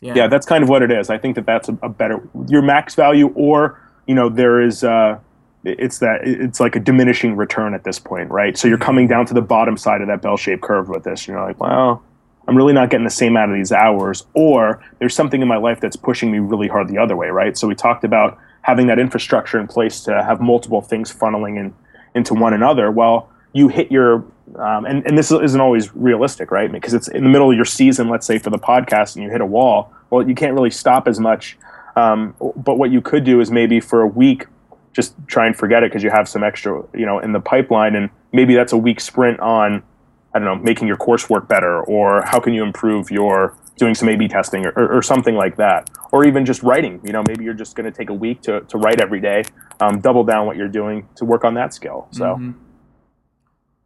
Yeah. yeah that's kind of what it is i think that that's a, a better your max value or you know there is uh it's that it's like a diminishing return at this point right so you're coming down to the bottom side of that bell-shaped curve with this And you're like well i'm really not getting the same out of these hours or there's something in my life that's pushing me really hard the other way right? So we talked about having that infrastructure in place to have multiple things funneling in into one another. Well you hit your um, and, and this isn't always realistic right? Because it's in the middle of your season let's say for the podcast and you hit a wall well you can't really stop as much. Um, but what you could do is maybe for a week just try and forget it because you have some extra you know in the pipeline and maybe that's a week sprint on i don't know making your coursework better or how can you improve your doing some a b testing or, or, or something like that or even just writing you know maybe you're just going to take a week to, to write every day um, double down what you're doing to work on that skill so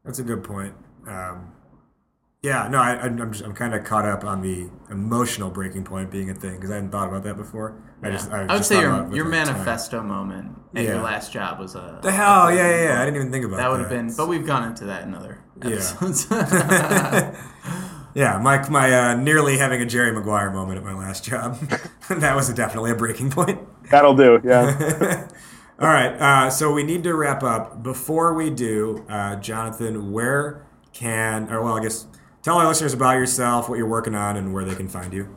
That's a good point. Um, yeah, no, I, I'm I'm, just, I'm kind of caught up on the emotional breaking point being a thing because I hadn't thought about that before. I just I, I would just say your about it with, your like, time. manifesto moment at Yeah. your last job was a The hell, yeah, yeah, yeah. I didn't even think about that. that would have been, but we've gone into that in other Yeah. Episodes. yeah, my my uh, nearly having a Jerry Maguire moment at my last job. that was definitely a breaking point. that'll do yeah All right, uh, so we need to wrap up. Before we do, uh, Jonathan, where can, or well, I guess, tell our listeners about yourself, what you're working on, and where they can find you.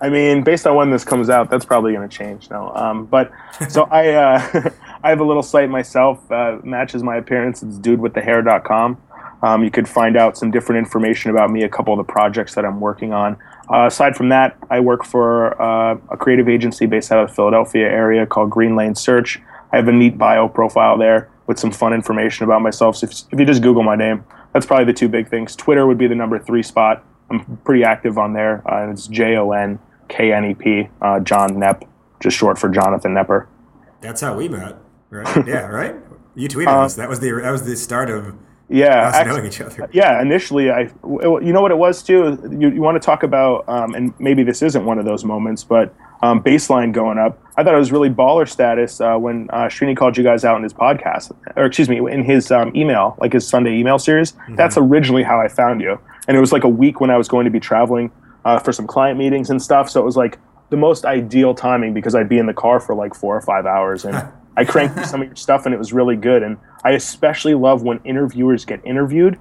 I mean, based on when this comes out, that's probably going to change now. Um, but so I, uh, I have a little site myself. Uh, matches my appearance. It's dudewiththehair.com. Um, you could find out some different information about me, a couple of the projects that I'm working on. Uh, aside from that, I work for uh, a creative agency based out of the Philadelphia area called Green Lane Search. I have a neat bio profile there with some fun information about myself. So if, if you just Google my name, that's probably the two big things. Twitter would be the number three spot. I'm pretty active on there. Uh, it's J O N K N E P, uh, John Nepp, just short for Jonathan Nepper. That's how we met, right? yeah, right. You tweeted Uh, us. That was the that was the start of Yeah, actually- knowing each other. yeah initially i you know what it was too? You, you want to talk about um, and maybe this isn't one of those moments but um, baseline going up. I thought it was really baller status uh, when uh, Srini called you guys out in his podcast or excuse me in his um, email like his sunday email series. That's originally how i found you. And it was like a week when i was going to be traveling uh, for some client meetings and stuff. So it was like the most ideal timing because i'd be in the car for like four or five hours and I cranked through some of your stuff and it was really good. And I especially love when interviewers get interviewed.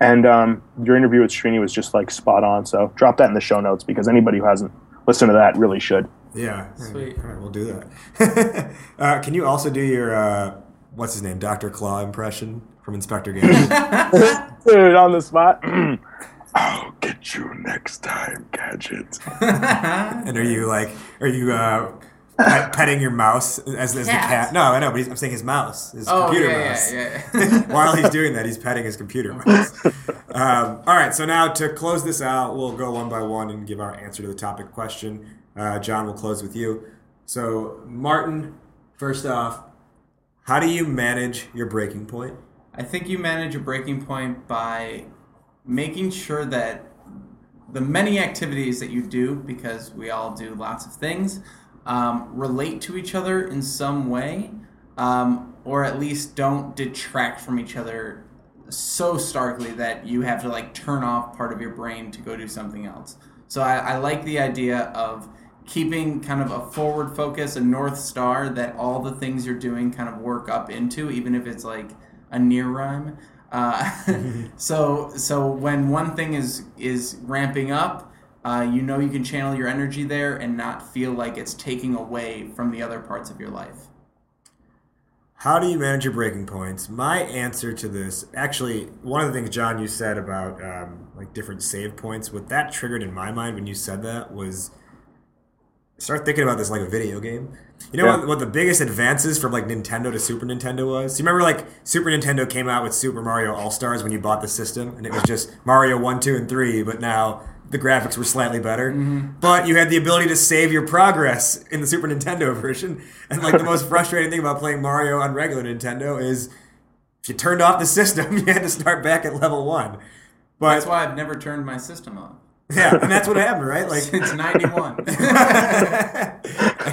And um, your interview with Srini was just like spot on. So drop that in the show notes because anybody who hasn't listened to that really should. Yeah. Sweet. All right, we'll do that. uh, can you also do your uh, what's his name, Doctor Claw impression from Inspector Gadget? Dude, on the spot. I'll get you next time, Gadget. and are you like, are you uh, pet, petting your mouse as, as the Cat. cat? No, I know, but he's, I'm saying his mouse, his Oh computer yeah, mouse. yeah, yeah. While he's doing that, he's petting his computer mouse. Um, all right, so now to close this out, we'll go one by one and give our answer to the topic question. Uh, John, we'll close with you. So, Martin, first off, how do you manage your breaking point? I think you manage a breaking point by making sure that the many activities that you do, because we all do lots of things, um, relate to each other in some way, um, or at least don't detract from each other so starkly that you have to like turn off part of your brain to go do something else. So I, I like the idea of keeping kind of a forward focus, a north star that all the things you're doing kind of work up into, even if it's like a near rhyme. Uh, so so when one thing is is ramping up, uh, you know you can channel your energy there and not feel like it's taking away from the other parts of your life. How do you manage your breaking points? My answer to this, actually, one of the things John you said about um, like different save points, what that triggered in my mind when you said that was start thinking about this like a video game. You know Yeah. what, what the biggest advances from like Nintendo to Super Nintendo was? You remember like Super Nintendo came out with Super Mario All Stars when you bought the system, and it was just Mario one, two, and three, but now the graphics were slightly better. Mm-hmm. But you had the ability to save your progress in the Super Nintendo version. And like the most frustrating thing about playing Mario on regular Nintendo is if you turned off the system, you had to start back at level one. But That's why I've never turned my system on yeah, and that's what happened, right? Like since '91.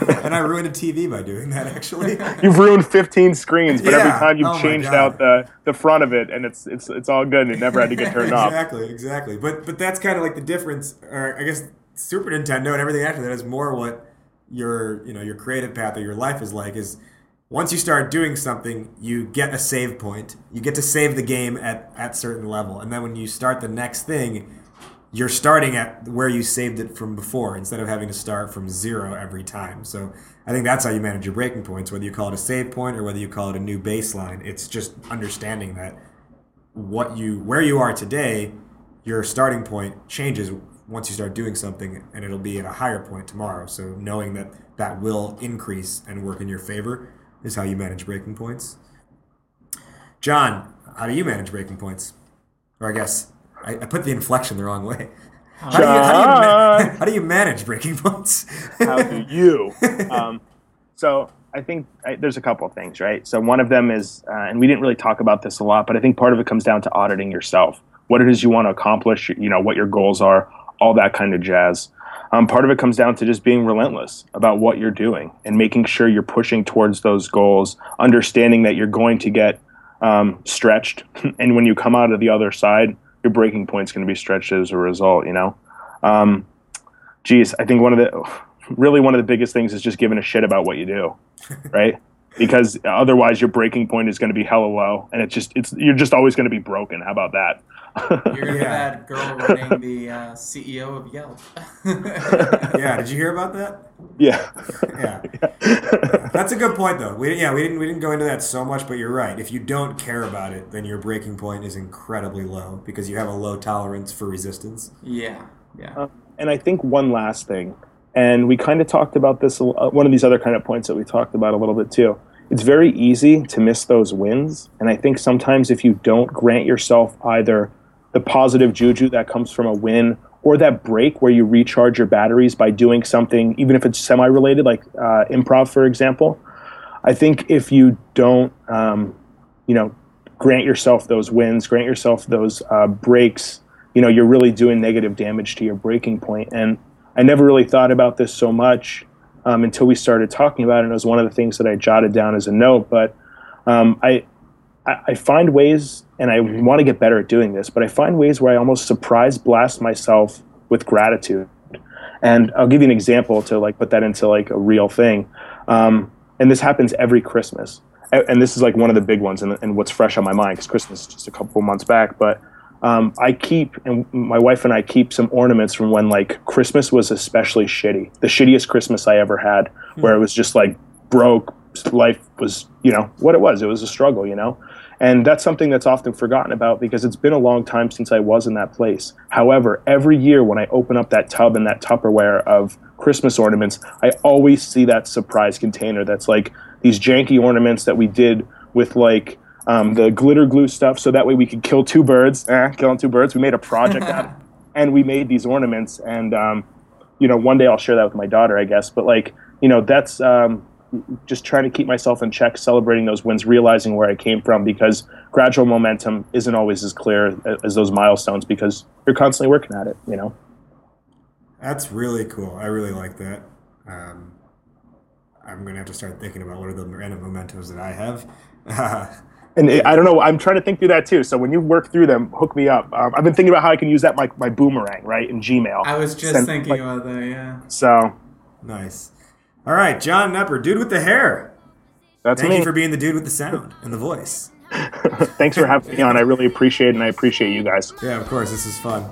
and I ruined a TV by doing that actually. You've ruined 15 screens, but every time you've Oh changed out the, the front of it, and it's it's it's all good, and it never had to get turned off. exactly, exactly. But but that's kind of like the difference. Or I guess Super Nintendo and everything after that is more what your you know your creative path or your life is like. Is once you start doing something, you get a save point. You get to save the game at at certain level, and then when you start the next thing. You're starting at where you saved it from before instead of having to start from zero every time. So I think that's how you manage your breaking points, whether you call it a save point or whether you call it a new baseline. It's just understanding that what you where you are today, your starting point changes once you start doing something, and it'll be at a higher point tomorrow. So knowing that that will increase and work in your favor is how you manage breaking points. John, how do you manage breaking points? Or I guess I, I put the inflection the wrong way. How do, you, how, do you ma- how do you manage breaking points? How do you? Um, so I think I, there's a couple of things, right? So one of them is, uh, and we didn't really talk about this a lot, but I think part of it comes down to auditing yourself. What it is you want to accomplish, you know, what your goals are, all that kind of jazz. Um, part of it comes down to just being relentless about what you're doing and making sure you're pushing towards those goals, understanding that you're going to get um, stretched, and when you come out of the other side, your breaking point's going to be stretched as a result. You know, um, geez, I think one of the really one of the biggest things is just giving a shit about what you do, right? Because otherwise, your breaking point is going to be hella low, and it's just it's you're just always going to be broken. How about that? You're gonna be that girl running the uh, CEO of Yelp. yeah, did you hear about that? yeah, Yeah. That's a good point, though. We yeah we didn't we didn't go into that so much, but you're right. If you don't care about it, then your breaking point is incredibly low because you have a low tolerance for resistance. yeah, yeah. Uh, and I think one last thing, and we kind of talked about this. Uh, one of these other kind of points that we talked about a little bit too. It's very easy to miss those wins, and I think sometimes if you don't grant yourself either the positive juju that comes from a win or that break where you recharge your batteries by doing something, even if it's semi-related, like uh, improv, for example. I think if you don't, um, you know, grant yourself those wins, grant yourself those uh, breaks, you know, you're really doing negative damage to your breaking point. And I never really thought about this so much um, until we started talking about it. And it was one of the things that I jotted down as a note. But um, I, I find ways, and I want to get better at doing this, but I find ways where I almost surprise blast myself with gratitude. And I'll give you an example to like put that into like a real thing. Um, and this happens every Christmas. And this is like one of the big ones, and, and what's fresh on my mind because Christmas is just a couple months back. But um, I keep, and my wife and I keep some ornaments from when like Christmas was especially shitty, the shittiest Christmas I ever had, where it was just like broke. Life was, you know, what it was. It was a struggle, you know. And that's something that's often forgotten about because it's been a long time since I was in that place. However, every year when I open up that tub and that Tupperware of Christmas ornaments, I always see that surprise container that's like these janky ornaments that we did with like um, the glitter glue stuff so that way we could kill two birds. Eh, killing two birds. We made a project out of it, and we made these ornaments. And, um, you know, one day I'll share that with my daughter, I guess. But, like, you know, that's um, just trying to keep myself in check, celebrating those wins, realizing where I came from because gradual momentum isn't always as clear as those milestones because you're constantly working at it, you know? That's really cool. I really like that. Um, I'm going to have to start thinking about what are the random mementos that I have. and I don't know. I'm trying to think through that too. So when you work through them, hook me up. Um, I've been thinking about how I can use that my my boomerang right in Gmail. I was just Send- thinking like- about that. Yeah. So nice. All right, John Nepper, dude with the hair. that's Thank me. you for being the dude with the sound and the voice. Thanks for having me on. I really appreciate it, and I appreciate you guys. Yeah, of course. This is fun.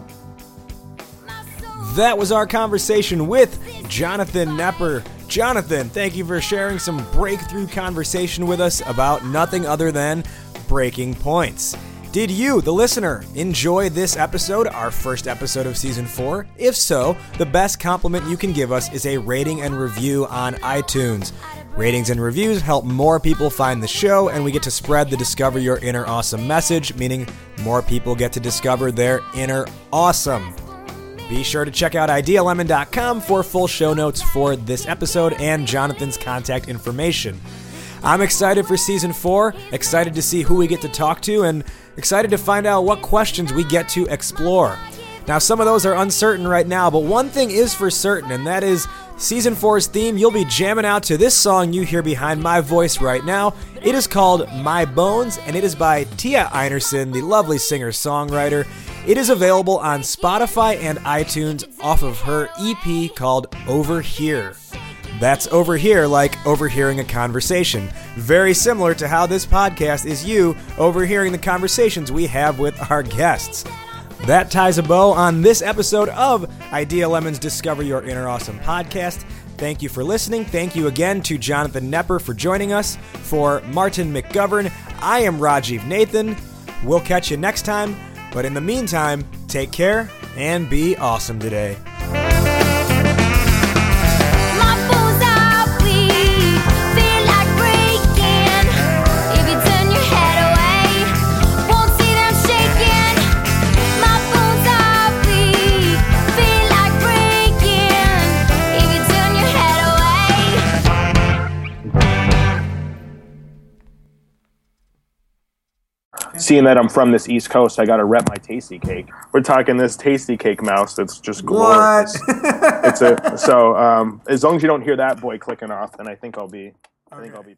That was our conversation with Jonathan Nepper. Jonathan, thank you for sharing some breakthrough conversation with us about nothing other than breaking points. Did you, the listener, enjoy this episode, our first episode of season four? If so, the best compliment you can give us is a rating and review on iTunes. Ratings and reviews help more people find the show, and we get to spread the Discover Your Inner Awesome message, meaning more people get to discover their inner awesome. Be sure to check out idealemon.com for full show notes for this episode and Jonathan's contact information. I'm excited for season four, excited to see who we get to talk to, and excited to find out what questions we get to explore. Now, some of those are uncertain right now, but one thing is for certain, and that is season four's theme. You'll be jamming out to this song you hear behind my voice right now. It is called My Bones, and it is by Tia Einerson, the lovely singer songwriter. It is available on Spotify and iTunes off of her EP called Over Here. That's over here, like overhearing a conversation. Very similar to how this podcast is you overhearing the conversations we have with our guests. That ties a bow on this episode of Idea Lemons Discover Your Inner Awesome podcast. Thank you for listening. Thank you again to Jonathan Nepper for joining us. For Martin McGovern, I am Rajiv Nathan. We'll catch you next time. But in the meantime, take care and be awesome today. Seeing that I'm from this East Coast, I got to rep my Tastykake. We're talking this Tastykake mouse that's just glorious. it's a so um, as long as you don't hear that boy clicking off, then I think I'll be I think I'll be.